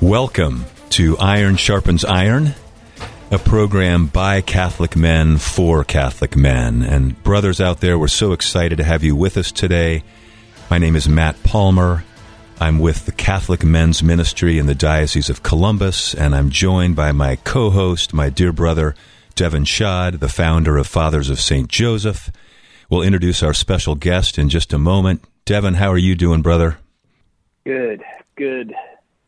Welcome to Iron Sharpens Iron, a program by Catholic men for Catholic men. And brothers out there, we're so excited to have you with us today. My name is Matt Palmer. I'm with the Catholic Men's Ministry in the Diocese of Columbus, and I'm joined by my co host, my dear brother, Devin Schadt, the founder of Fathers of St. Joseph. We'll introduce our special guest in just a moment. Devin, how are you doing, brother? Good, good.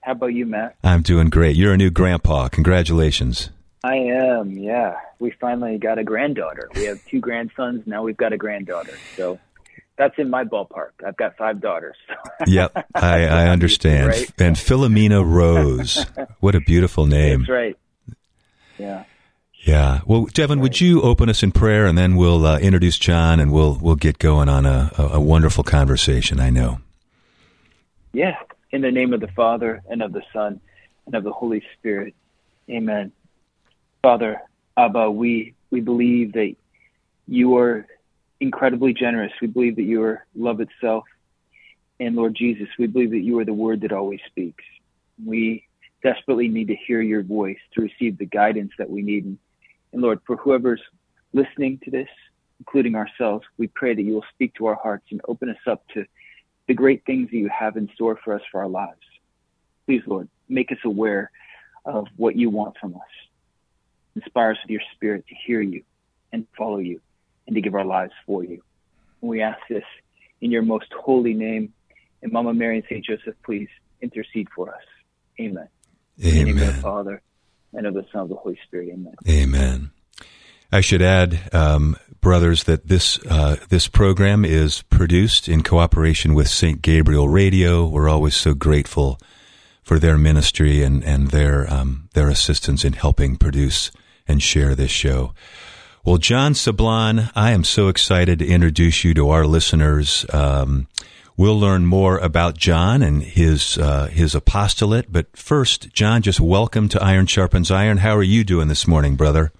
How about you, Matt? I'm doing great. You're a new grandpa. Congratulations. I am, yeah. We finally got a granddaughter. We have two grandsons. Now we've got a granddaughter. So that's in my ballpark. I've got five daughters. yep, I, I understand. Right? And Philomena Rose. what a beautiful name. That's right. Yeah. Yeah. Well, Devin, right. would you open us in prayer, and then we'll uh, introduce John, and we'll we'll get going on a, a, a wonderful conversation. I know. Yeah. In the name of the Father, and of the Son, and of the Holy Spirit. Amen. Father, Abba, we, we believe that you are incredibly generous. We believe that you are love itself. And Lord Jesus, we believe that you are the word that always speaks. We desperately need to hear your voice to receive the guidance that we need. And Lord, for whoever's listening to this, including ourselves, we pray that you will speak to our hearts and open us up to the great things that you have in store for us for our lives. Please, Lord, make us aware of what you want from us. Inspire us with your spirit to hear you and follow you and to give our lives for you. And we ask this in your most holy name. And Mama Mary and St. Joseph, please intercede for us. Amen. Amen. In the name of the Father and of the Son of the Holy Spirit. Amen. Amen. I should add, um, brothers, that this uh, this program is produced in cooperation with St. Gabriel Radio. We're always so grateful for their ministry and and their um, their assistance in helping produce and share this show. Well, John Sablan, I am so excited to introduce you to our listeners. Um, we'll learn more about John and his uh, his apostolate, but first, John, just welcome to Iron Sharpens Iron. How are you doing this morning, brother?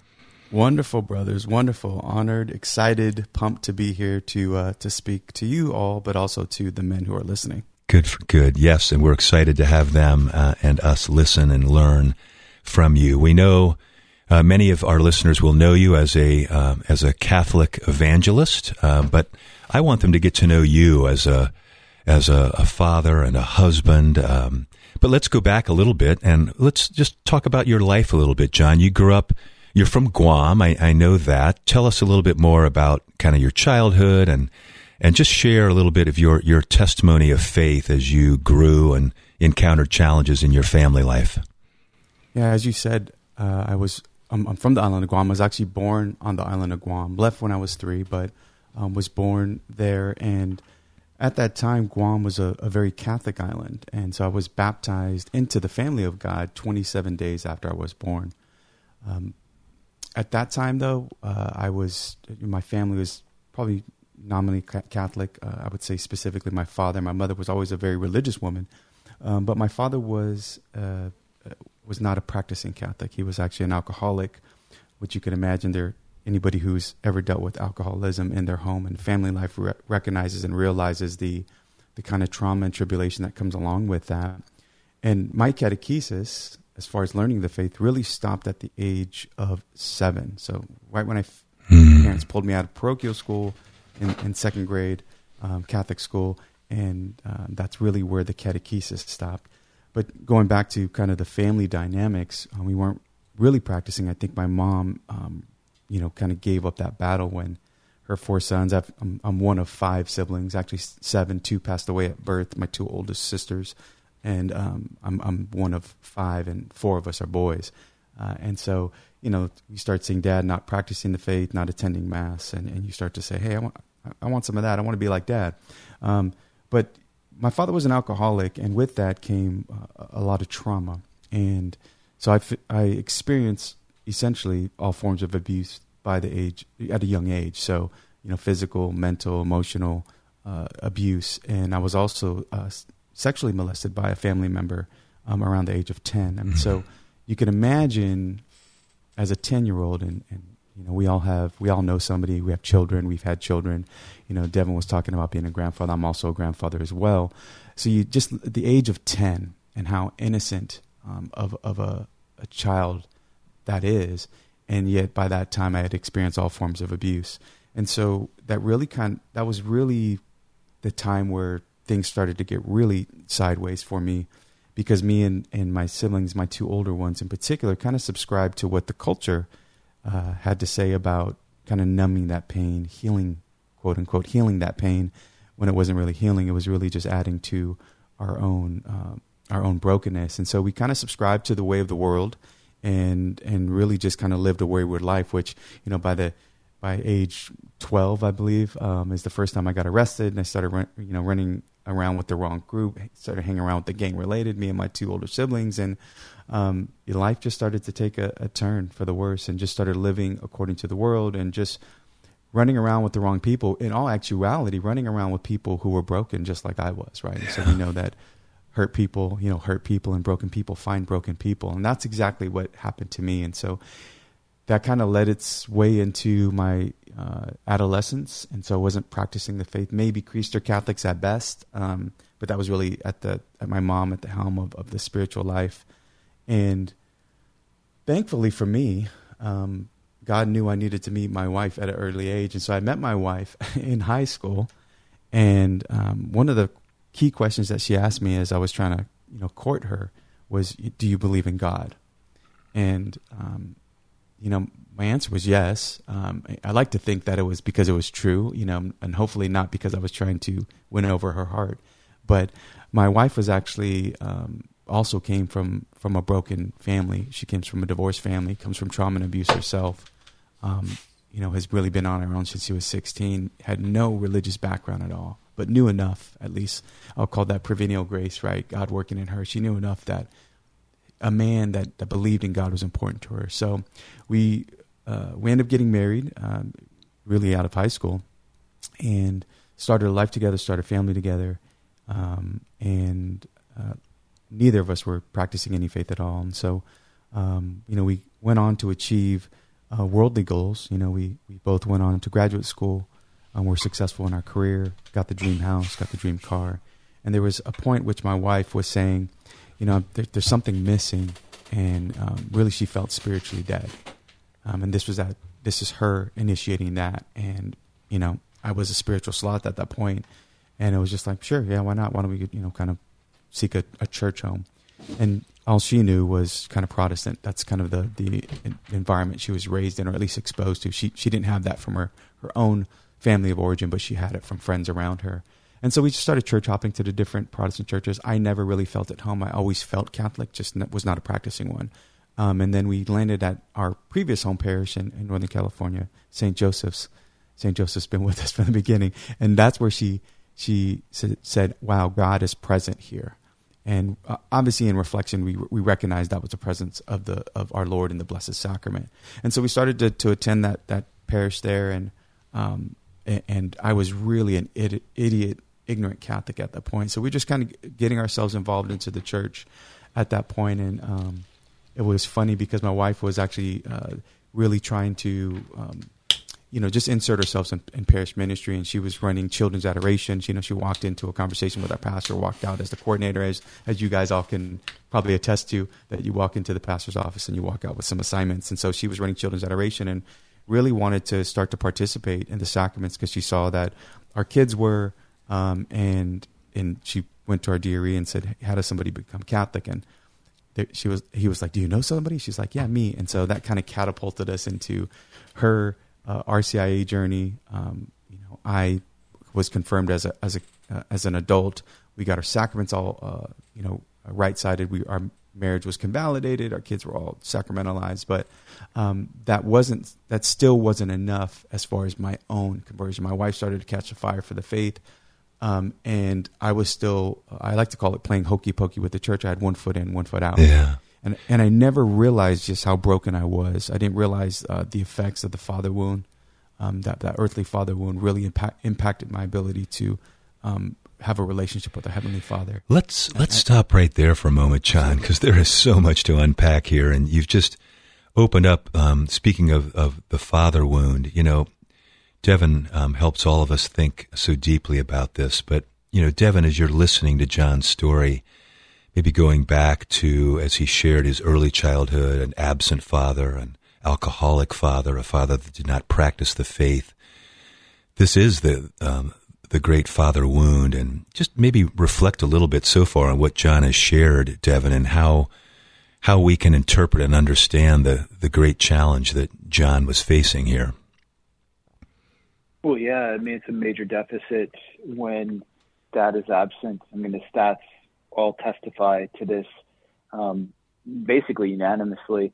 Wonderful, brothers. Wonderful. Honored, excited, pumped to be here to uh, to speak to you all, but also to the men who are listening. Good for good. Yes, and we're excited to have them uh, and us listen and learn from you. We know uh, many of our listeners will know you as a uh, as a Catholic evangelist, uh, but I want them to get to know you as a as a, a father and a husband. Um, but let's go back a little bit and let's just talk about your life a little bit, John. You grew up you're from Guam. I, I know that. Tell us a little bit more about kind of your childhood and and just share a little bit of your, your testimony of faith as you grew and encountered challenges in your family life. Yeah, as you said, uh, I was I'm, I'm, from the island of Guam. I was actually born on the island of Guam. Left when I was three, but um, was born there. And at that time, Guam was a, a, very Catholic island, and so I was baptized into the family of God 27 days after I was born. Um, at that time, though, uh, I was my family was probably nominally Catholic. Uh, I would say specifically my father. My mother was always a very religious woman, um, but my father was uh, was not a practicing Catholic. He was actually an alcoholic, which you can imagine. There, anybody who's ever dealt with alcoholism in their home and family life re- recognizes and realizes the the kind of trauma and tribulation that comes along with that. And my catechesis as far as learning the faith really stopped at the age of seven. So right when I mm. parents pulled me out of parochial school in, in second grade, um, Catholic school, and uh, that's really where the catechesis stopped. But going back to kind of the family dynamics, uh, we weren't really practicing. I think my mom, um, you know, kind of gave up that battle when her four sons. i am one of five siblings, actually seven. Two passed away at birth. My two oldest sisters and um, I'm, I'm one of five, and four of us are boys. Uh, and so, you know, you start seeing dad not practicing the faith, not attending mass, and, and you start to say, hey, I want, I want some of that. I want to be like dad. Um, but my father was an alcoholic, and with that came uh, a lot of trauma. And so I, I experienced essentially all forms of abuse by the age, at a young age. So, you know, physical, mental, emotional uh, abuse. And I was also uh, sexually molested by a family member um, around the age of 10. And so mm-hmm. you can imagine as a 10 year old, and, and, you know, we all have, we all know somebody, we have children, we've had children. You know, Devin was talking about being a grandfather. I'm also a grandfather as well. So you just, the age of 10 and how innocent um, of of a, a child that is, and yet by that time I had experienced all forms of abuse, and so that really kind that was really the time where things started to get really sideways for me because me and, and my siblings, my two older ones in particular, kind of subscribed to what the culture uh, had to say about kind of numbing that pain, healing, quote unquote, healing that pain when it wasn't really healing. It was really just adding to our own uh, our own brokenness. And so we kind of subscribed to the way of the world, and and really just kind of lived a wayward life. Which you know by the by age 12, I believe, um, is the first time I got arrested, and I started run, you know running around with the wrong group, started hanging around with the gang related, me and my two older siblings, and um, life just started to take a, a, turn for the worse, and just started living according to the world, and just running around with the wrong people. In all actuality, running around with people who were broken, just like I was, right? Yeah. So we know that hurt people, you know, hurt people, and broken people find broken people, and that's exactly what happened to me, and so that kind of led its way into my uh, adolescence, and so I wasn't practicing the faith. Maybe Creaster Catholics at best, um, but that was really at the at my mom at the helm of, of the spiritual life. And thankfully for me, um, God knew I needed to meet my wife at an early age, and so I met my wife in high school. And um, one of the key questions that she asked me as I was trying to, you know, court her was, "Do you believe in God?" And um, you know, my answer was yes. Um, I, I, like to think that it was because it was true, you know, and hopefully not because I was trying to win over her heart. But my wife was actually um, also came from from a broken family. She comes from a divorced family, comes from trauma and abuse herself. Um, you know, has really been on her own since she was 16. Had no religious background at all, but knew enough. At least I'll call that prevenient grace, right? God working in her. She knew enough that a man that, that believed in God was important to her. So we uh, we ended up getting married, um, really out of high school, and started a life together, started a family together, um, and uh, neither of us were practicing any faith at all. And so, um, you know, we went on to achieve uh, worldly goals. You know, we we both went on to graduate school. We're successful in our career, got the dream house, got the dream car, and there was a point which my wife was saying you know, there, there's something missing, and um, really she felt spiritually dead. Um, and this was that. This is her initiating that, and you know, I was a spiritual sloth at that point, and it was just like, sure, yeah, why not? Why don't we, you know, kind of seek a, a church home? And all she knew was kind of Protestant. That's kind of the the environment she was raised in, or at least exposed to. She she didn't have that from her her own family of origin, but she had it from friends around her. And so we just started church hopping to the different Protestant churches. I never really felt at home. I always felt Catholic, just was not a practicing one. Um, and then we landed at our previous home parish in, in Northern California, St. Joseph's. St. Joseph's been with us from the beginning, and that's where she she said, "Wow, God is present here." And uh, obviously, in reflection, we we recognized that was the presence of the of our Lord in the Blessed Sacrament. And so we started to to attend that that parish there, and um, and I was really an idiot ignorant Catholic at that point. So we are just kind of getting ourselves involved into the church at that point, and um, it was funny because my wife was actually uh, really trying to. Um, you know, just insert herself in, in, parish ministry, and she was running children's adoration. She, you know, she walked into a conversation with our pastor, walked out as the coordinator, as as you guys all can probably attest to. That you walk into the pastor's office and you walk out with some assignments. And so she was running children's adoration and really wanted to start to participate in the sacraments because she saw that our kids were um, and and she went to our DRE and said, "How does somebody become Catholic?" And there, she was, he was like, "Do you know somebody?" She's like, "Yeah, me." And so that kind of catapulted us into her uh, RCIA journey. Um, you know, I was confirmed as a as a uh, as an adult. We got our sacraments all, uh, you know, right sided. We our marriage was convalidated. Our kids were all sacramentalized, but um, that wasn't that still wasn't enough as far as my own conversion. My wife started to catch a fire for the faith. Um, and I was still, I like to call it playing hokey pokey with the church. I had one foot in, one foot out. Yeah. And, and I never realized just how broken I was. I didn't realize uh, the effects of the father wound, um, that, that earthly father wound really impact, impacted my ability to um, have a relationship with the Heavenly Father. Let's, let's I, stop right there for a moment, John, because there is so much to unpack here. And you've just opened up, um, speaking of, of the father wound, you know, Devin um, helps all of us think so deeply about this. But, you know, Devin, as you're listening to John's story, maybe going back to as he shared his early childhood, an absent father, an alcoholic father, a father that did not practice the faith. This is the um, the great father wound, and just maybe reflect a little bit so far on what John has shared, Devin, and how how we can interpret and understand the the great challenge that John was facing here. Well, yeah, I mean it's a major deficit when dad is absent. I mean the stats all testify to this um, basically unanimously.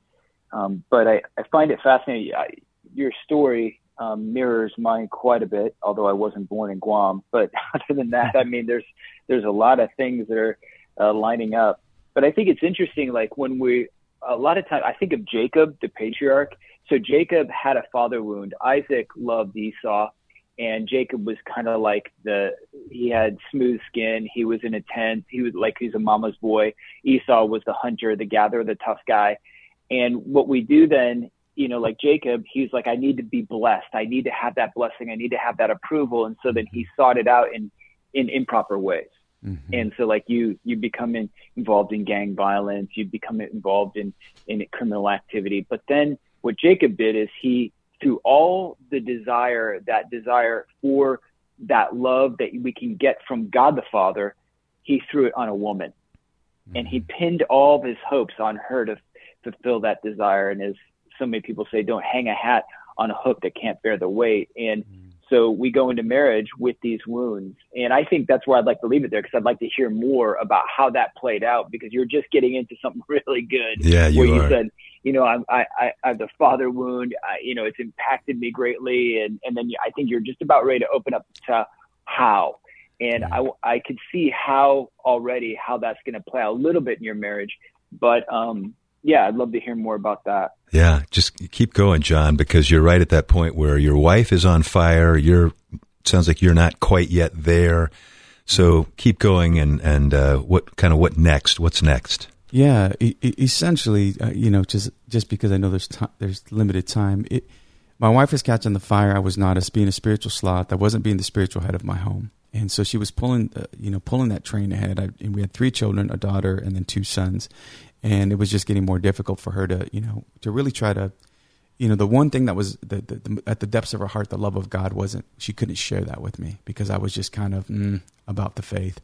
Um, but I, I, find it fascinating. I, your story um, mirrors mine quite a bit, although I wasn't born in Guam. But other than that, I mean, there's there's a lot of things that are uh, lining up. But I think it's interesting, like when we a lot of times I think of Jacob, the patriarch. So Jacob had a father wound. Isaac loved Esau and Jacob was kind of like the he had smooth skin. He was in a tent. He was like he's a mama's boy. Esau was the hunter, the gatherer, the tough guy. And what we do then, you know, like Jacob, he's like, I need to be blessed. I need to have that blessing. I need to have that approval. And so then he sought it out in in improper ways. Mm-hmm. And so like you you become in, involved in gang violence. You become involved in in criminal activity. But then what Jacob did is he through all the desire, that desire for that love that we can get from God the Father, he threw it on a woman. And he mm-hmm. pinned all of his hopes on her to fulfill that desire. And as so many people say, don't hang a hat on a hook that can't bear the weight. And mm-hmm. So we go into marriage with these wounds. And I think that's where I'd like to leave it there because I'd like to hear more about how that played out because you're just getting into something really good. Yeah, you where are. you said, you know, I'm, I, I, I have the father wound, I, you know, it's impacted me greatly. And, and then I think you're just about ready to open up to how. And I, I could see how already how that's going to play out a little bit in your marriage. But um, yeah, I'd love to hear more about that. Yeah, just keep going, John, because you're right at that point where your wife is on fire. You're sounds like you're not quite yet there. So keep going, and and uh, what kind of what next? What's next? Yeah, e- essentially, uh, you know, just just because I know there's t- there's limited time. It, my wife was catching the fire. I was not as being a spiritual sloth. I wasn't being the spiritual head of my home, and so she was pulling, uh, you know, pulling that train ahead. I, and we had three children, a daughter, and then two sons, and it was just getting more difficult for her to you know to really try to you know the one thing that was the, the, the, at the depths of her heart the love of god wasn't she couldn't share that with me because i was just kind of mm, about the faith.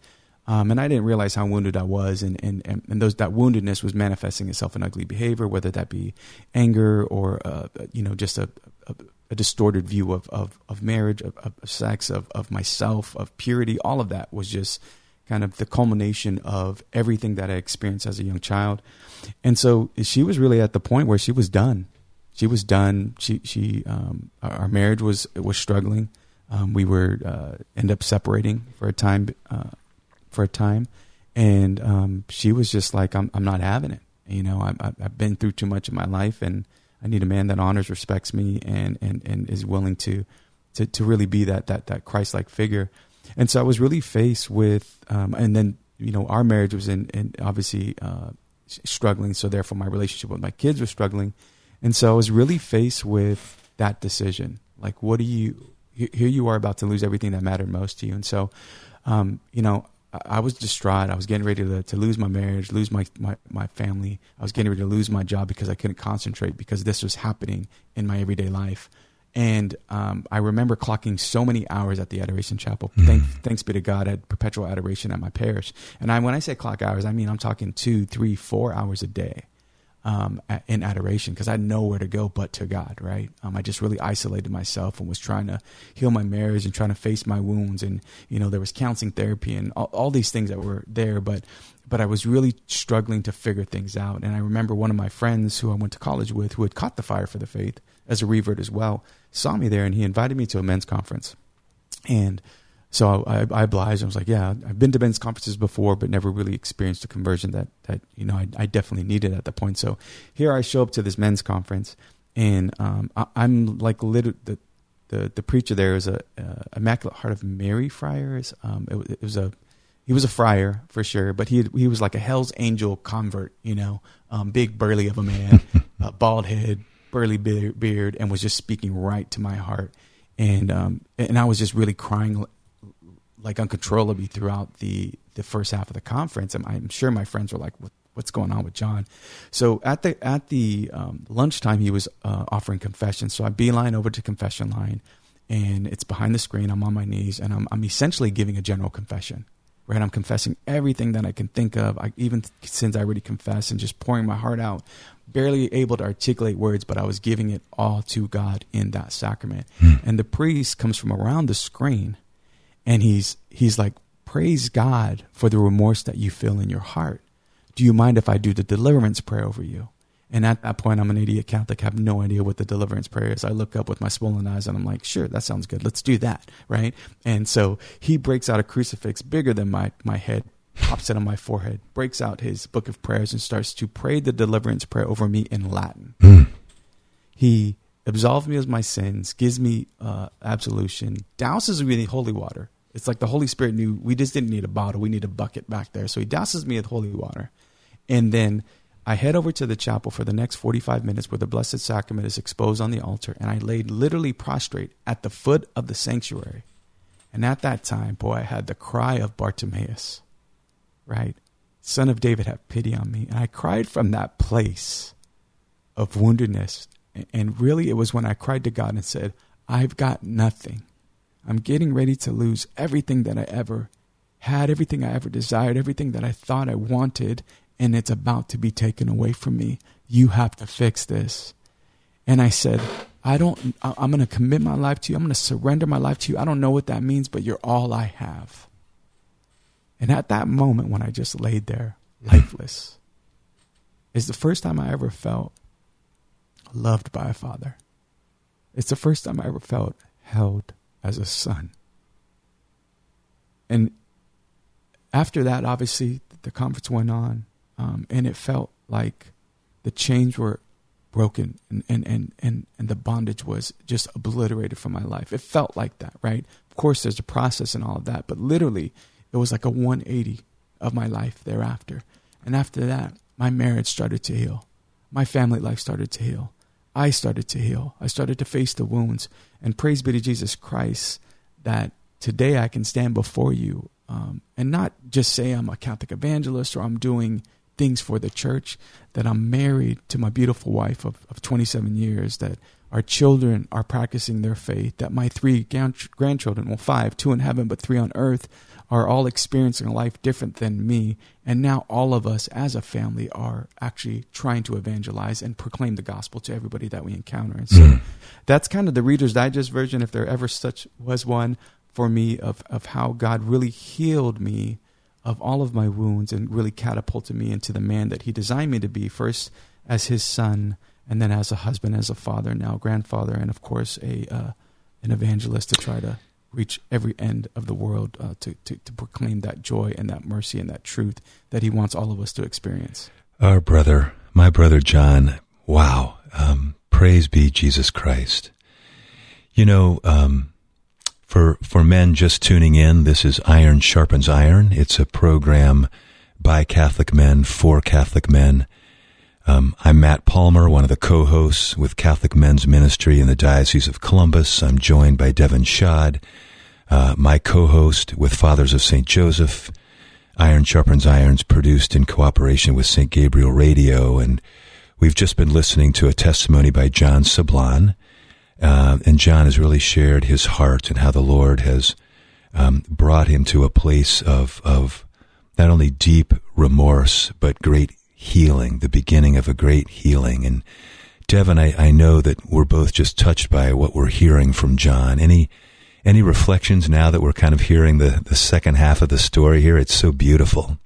Um, and i didn't realize how wounded i was and, and, and, those that woundedness was manifesting itself in ugly behavior whether that be anger or uh, you know just a, a, a distorted view of, of, of marriage of, of sex of, of myself of purity. All of that was just kind of the culmination of everything that I experienced as a young child. And so she was really at the point where she was done. She was done. She she um, our marriage was was struggling. Um, we were uh, end up separating for a time uh, for a time, and um, she was just like, "I'm I'm not having it." You know, I, I've been through too much in my life, and I need a man that honors, respects me, and and and is willing to to to really be that that that Christ like figure. And so I was really faced with, um, and then you know our marriage was in, in obviously uh, struggling, so therefore my relationship with my kids was struggling, and so I was really faced with that decision. Like, what do you? Here you are about to lose everything that mattered most to you, and so, um, you know, I was distraught. I was getting ready to, to lose my marriage, lose my, my, my family. I was getting ready to lose my job because I couldn't concentrate because this was happening in my everyday life. And um, I remember clocking so many hours at the Adoration Chapel. Mm. Thank, thanks be to God, I had perpetual adoration at my parish. And I, when I say clock hours, I mean I'm talking two, three, four hours a day um, in adoration because I had nowhere to go but to God, right? Um, I just really isolated myself and was trying to heal my marriage and trying to face my wounds. And, you know, there was counseling therapy and all, all these things that were there. But but I was really struggling to figure things out. And I remember one of my friends who I went to college with, who had caught the fire for the faith as a revert as well, saw me there and he invited me to a men's conference. And so I, I obliged. I was like, yeah, I've been to men's conferences before, but never really experienced a conversion that, that you know, I, I definitely needed at that point. So here I show up to this men's conference and um, I, am like literally, the, the, the preacher there is a, uh, Immaculate Heart of Mary friars. Um, it, it was a, he was a friar for sure, but he he was like a Hell's Angel convert, you know, um, big burly of a man, bald head, burly beard, and was just speaking right to my heart, and um, and I was just really crying like uncontrollably throughout the the first half of the conference. I'm, I'm sure my friends were like, what, "What's going on with John?" So at the at the um, lunchtime, he was uh, offering confession. So I beeline over to confession line, and it's behind the screen. I'm on my knees, and I'm I'm essentially giving a general confession. Right, I'm confessing everything that I can think of. I, even since I already confessed and just pouring my heart out, barely able to articulate words, but I was giving it all to God in that sacrament. Mm. And the priest comes from around the screen and he's he's like, Praise God for the remorse that you feel in your heart. Do you mind if I do the deliverance prayer over you? And at that point, I'm an idiot Catholic, have no idea what the deliverance prayer is. I look up with my swollen eyes and I'm like, sure, that sounds good. Let's do that. Right. And so he breaks out a crucifix bigger than my, my head, pops it on my forehead, breaks out his book of prayers, and starts to pray the deliverance prayer over me in Latin. Mm. He absolves me of my sins, gives me uh, absolution, douses me in holy water. It's like the Holy Spirit knew we just didn't need a bottle, we need a bucket back there. So he douses me with holy water. And then I head over to the chapel for the next 45 minutes where the Blessed Sacrament is exposed on the altar, and I laid literally prostrate at the foot of the sanctuary. And at that time, boy, I had the cry of Bartimaeus right? Son of David, have pity on me. And I cried from that place of woundedness. And really, it was when I cried to God and said, I've got nothing. I'm getting ready to lose everything that I ever had, everything I ever desired, everything that I thought I wanted, and it's about to be taken away from me. You have to fix this. And I said, I don't, I'm going to commit my life to you. I'm going to surrender my life to you. I don't know what that means, but you're all I have. And at that moment when I just laid there, lifeless, is the first time I ever felt loved by a father. It's the first time I ever felt held as a son. And after that, obviously, the conference went on, um, and it felt like the chains were broken and, and, and, and, and the bondage was just obliterated from my life. It felt like that, right? Of course, there's a process and all of that, but literally, it was like a 180 of my life thereafter. And after that, my marriage started to heal. My family life started to heal. I started to heal. I started to face the wounds. And praise be to Jesus Christ that today I can stand before you um, and not just say I'm a Catholic evangelist or I'm doing things for the church, that I'm married to my beautiful wife of, of 27 years, that our children are practicing their faith, that my three grandchildren, well, five, two in heaven, but three on earth, are all experiencing a life different than me. And now all of us as a family are actually trying to evangelize and proclaim the gospel to everybody that we encounter. And so mm. that's kind of the Reader's Digest version, if there ever such was one for me, of, of how God really healed me of all of my wounds and really catapulted me into the man that he designed me to be, first as his son, and then as a husband, as a father, now grandfather, and of course a uh, an evangelist to try to reach every end of the world uh, to, to, to proclaim that joy and that mercy and that truth that he wants all of us to experience. Our brother, my brother John, wow, um, praise be Jesus Christ. You know, um, for for men just tuning in, this is Iron Sharpens Iron. It's a program by Catholic men for Catholic men. Um, I'm Matt Palmer, one of the co-hosts with Catholic Men's Ministry in the Diocese of Columbus. I'm joined by Devin Schadt, uh, my co-host with Fathers of St. Joseph. Iron Sharpens Irons produced in cooperation with St. Gabriel Radio. And we've just been listening to a testimony by John Sablan. Uh, and John has really shared his heart and how the Lord has um, brought him to a place of, of not only deep remorse, but great healing, the beginning of a great healing. And Devin, I, I know that we're both just touched by what we're hearing from John. Any any reflections now that we're kind of hearing the, the second half of the story here? It's so beautiful.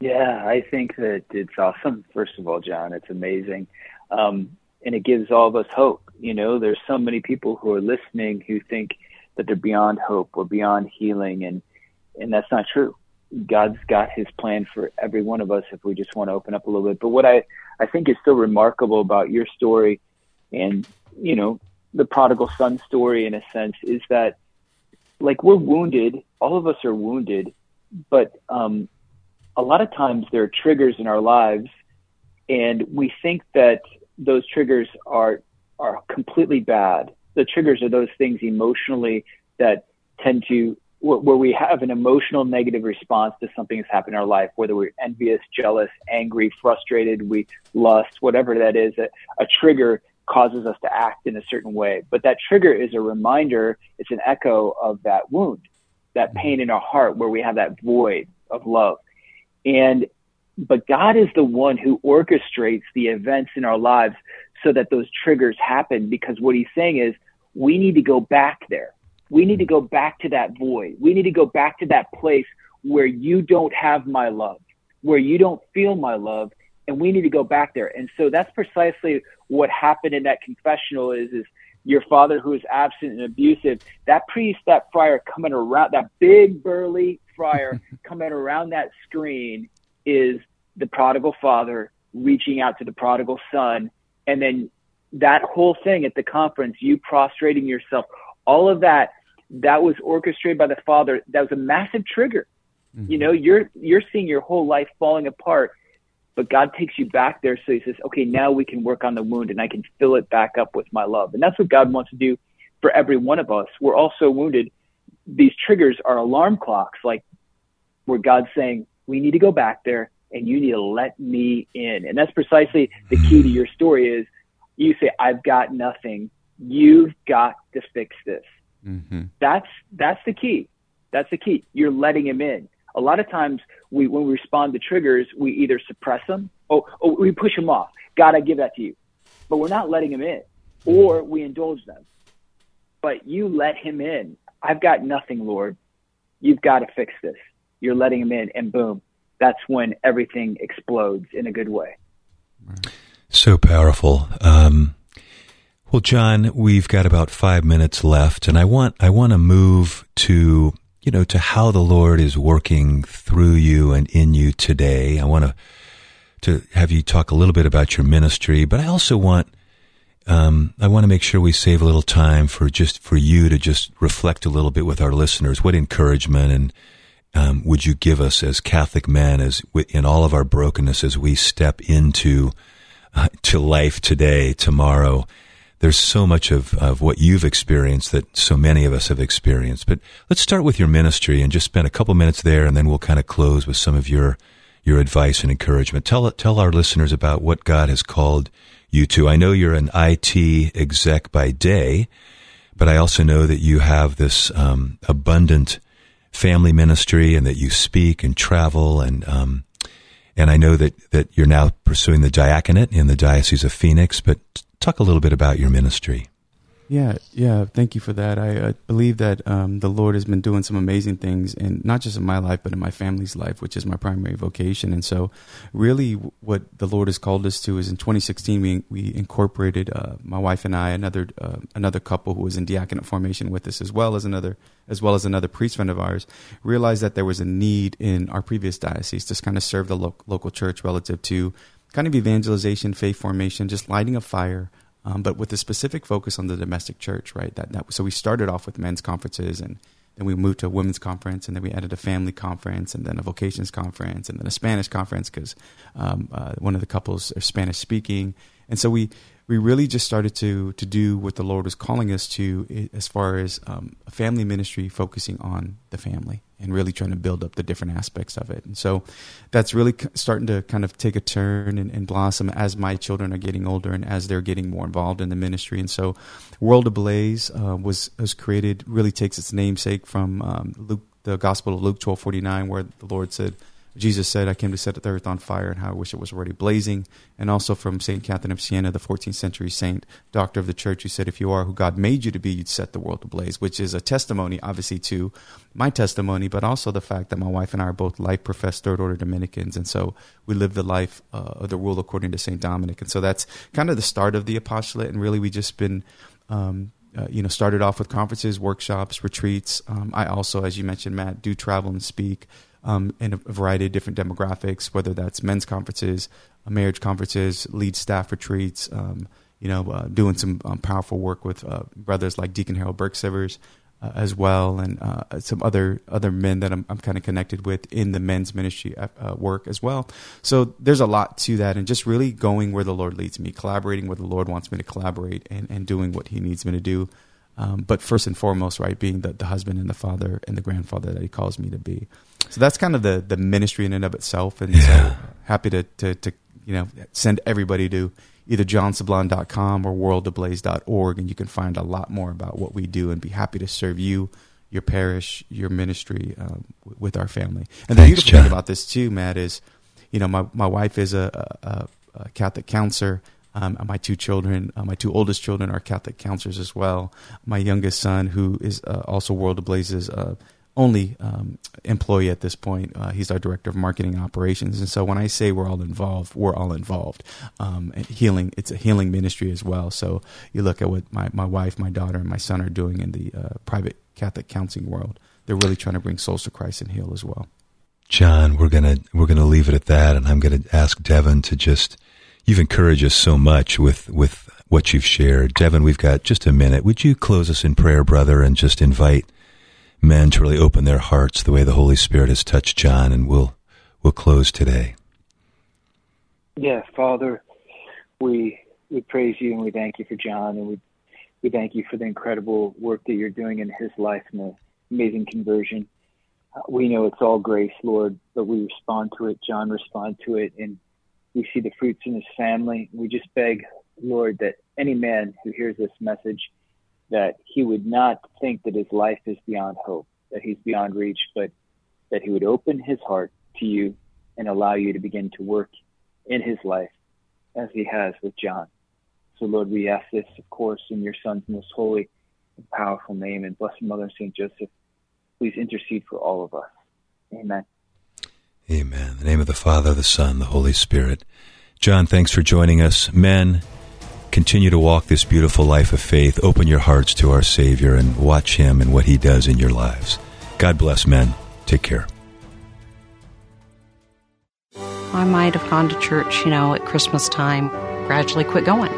Yeah, I think that it's awesome. First of all, John, it's amazing. Um, and it gives all of us hope. You know, there's so many people who are listening who think that they're beyond hope or beyond healing, and and that's not true. God's got His plan for every one of us if we just want to open up a little bit. But what I I think is so remarkable about your story, and you know, the prodigal son story in a sense is that like we're wounded. All of us are wounded. But um, a lot of times there are triggers in our lives and we think that those triggers are are completely bad. The triggers are those things emotionally that tend to where, where we have an emotional negative response to something that's happened in our life, whether we're envious, jealous, angry, frustrated, we lust, whatever that is, a, a trigger causes us to act in a certain way. But that trigger is a reminder, it's an echo of that wound, that mm-hmm. pain in our heart where we have that void of love. And but God is the one who orchestrates the events in our lives so that those triggers happen because what he's saying is we need to go back there. We need to go back to that void. We need to go back to that place where you don't have my love, where you don't feel my love, and we need to go back there. And so that's precisely what happened in that confessional is is your father who is absent and abusive, that priest, that friar coming around that big burly friar coming around that screen is the prodigal father reaching out to the prodigal son and then that whole thing at the conference, you prostrating yourself, all of that, that was orchestrated by the Father. That was a massive trigger. Mm-hmm. You know, you're you're seeing your whole life falling apart, but God takes you back there. So He says, "Okay, now we can work on the wound, and I can fill it back up with my love." And that's what God wants to do for every one of us. We're all so wounded. These triggers are alarm clocks, like where God's saying, "We need to go back there and you need to let me in. And that's precisely the key to your story is you say, I've got nothing. You've got to fix this. Mm-hmm. That's, that's the key. That's the key. You're letting him in. A lot of times we, when we respond to triggers, we either suppress them or, or we push them off. God, I give that to you. But we're not letting him in or we indulge them. But you let him in. I've got nothing, Lord. You've got to fix this. You're letting him in and boom, that's when everything explodes in a good way. So powerful. Um, well, John, we've got about five minutes left, and I want I want to move to you know to how the Lord is working through you and in you today. I want to to have you talk a little bit about your ministry, but I also want um, I want to make sure we save a little time for just for you to just reflect a little bit with our listeners. What encouragement and um, would you give us as Catholic men, as we, in all of our brokenness, as we step into uh, to life today, tomorrow? There's so much of, of what you've experienced that so many of us have experienced. But let's start with your ministry and just spend a couple minutes there, and then we'll kind of close with some of your your advice and encouragement. Tell tell our listeners about what God has called you to. I know you're an IT exec by day, but I also know that you have this um, abundant family ministry and that you speak and travel and um, and I know that that you're now pursuing the diaconate in the Diocese of Phoenix. But talk a little bit about your ministry. Yeah, yeah. Thank you for that. I, I believe that um, the Lord has been doing some amazing things, and not just in my life, but in my family's life, which is my primary vocation. And so, really, what the Lord has called us to is in 2016 we we incorporated uh, my wife and I, another uh, another couple who was in diaconate formation with us, as well as another as well as another priest friend of ours, realized that there was a need in our previous diocese to kind of serve the lo- local church relative to kind of evangelization, faith formation, just lighting a fire um, but with a specific focus on the domestic church, right? That, that so we started off with men's conferences, and then we moved to a women's conference, and then we added a family conference, and then a vocations conference, and then a Spanish conference because um, uh, one of the couples are Spanish speaking, and so we we really just started to to do what the Lord was calling us to, as far as um, a family ministry focusing on the family and really trying to build up the different aspects of it. And so that's really starting to kind of take a turn and, and, blossom as my children are getting older and as they're getting more involved in the ministry. And so World Ablaze uh, was was created really takes its namesake from um, Luke, the Gospel of Luke twelve forty nine, where the Lord said Jesus said, I came to set the earth on fire, and how I wish it was already blazing. And also from St. Catherine of Siena, the 14th century saint, doctor of the church, who said, If you are who God made you to be, you'd set the world ablaze, which is a testimony, obviously, to my testimony, but also the fact that my wife and I are both life professed third order Dominicans. And so we live the life uh, of the rule according to St. Dominic. And so that's kind of the start of the apostolate. And really, we've just been. Um, uh, you know, started off with conferences, workshops, retreats. Um, I also, as you mentioned, Matt, do travel and speak um, in a variety of different demographics, whether that's men's conferences, uh, marriage conferences, lead staff retreats, um, you know, uh, doing some um, powerful work with uh, brothers like Deacon Harold Burke-Sivers uh, as well, and uh, some other other men that I'm, I'm kind of connected with in the men's ministry uh, work as well. So there's a lot to that, and just really going where the Lord leads me, collaborating where the Lord wants me to collaborate, and, and doing what He needs me to do. Um, but first and foremost, right, being the, the husband and the father and the grandfather that he calls me to be. So that's kind of the, the ministry in and of itself. And yeah. so happy to, to, to, you know, send everybody to either johnsablan.com or worldablaze.org, and you can find a lot more about what we do and be happy to serve you, your parish, your ministry um, with our family. And the beautiful John. thing about this, too, Matt, is, you know, my, my wife is a, a, a Catholic counselor. Um, my two children, uh, my two oldest children, are Catholic counselors as well. My youngest son, who is uh, also World Ablaze's uh, only um, employee at this point, uh, he's our director of marketing operations. And so when I say we're all involved, we're all involved. Um, healing, it's a healing ministry as well. So you look at what my, my wife, my daughter, and my son are doing in the uh, private Catholic counseling world. They're really trying to bring souls to Christ and heal as well. John, we're gonna we're gonna leave it at that, and I'm gonna ask Devin to just You've encouraged us so much with, with what you've shared. Devin, we've got just a minute. Would you close us in prayer, brother, and just invite men to really open their hearts the way the Holy Spirit has touched John, and we'll, we'll close today. Yeah, Father, we, we praise you and we thank you for John, and we, we thank you for the incredible work that you're doing in his life and the amazing conversion. Uh, we know it's all grace, Lord, but we respond to it. John respond to it, and we see the fruits in his family. We just beg, Lord, that any man who hears this message, that he would not think that his life is beyond hope, that he's beyond reach, but that he would open his heart to you and allow you to begin to work in his life as he has with John. So, Lord, we ask this, of course, in your Son's most holy and powerful name, and Blessed Mother St. Joseph, please intercede for all of us. Amen. Amen. In the name of the Father, the Son, the Holy Spirit. John, thanks for joining us. Men, continue to walk this beautiful life of faith. Open your hearts to our Savior and watch Him and what He does in your lives. God bless men. Take care. I might have gone to church, you know, at Christmas time, gradually quit going.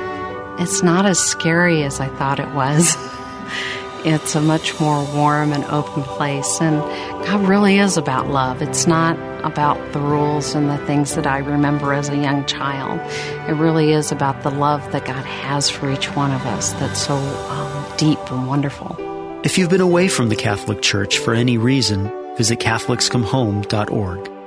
It's not as scary as I thought it was. it's a much more warm and open place. And God really is about love. It's not about the rules and the things that I remember as a young child. It really is about the love that God has for each one of us that's so um, deep and wonderful. If you've been away from the Catholic Church for any reason, visit CatholicsComeHome.org.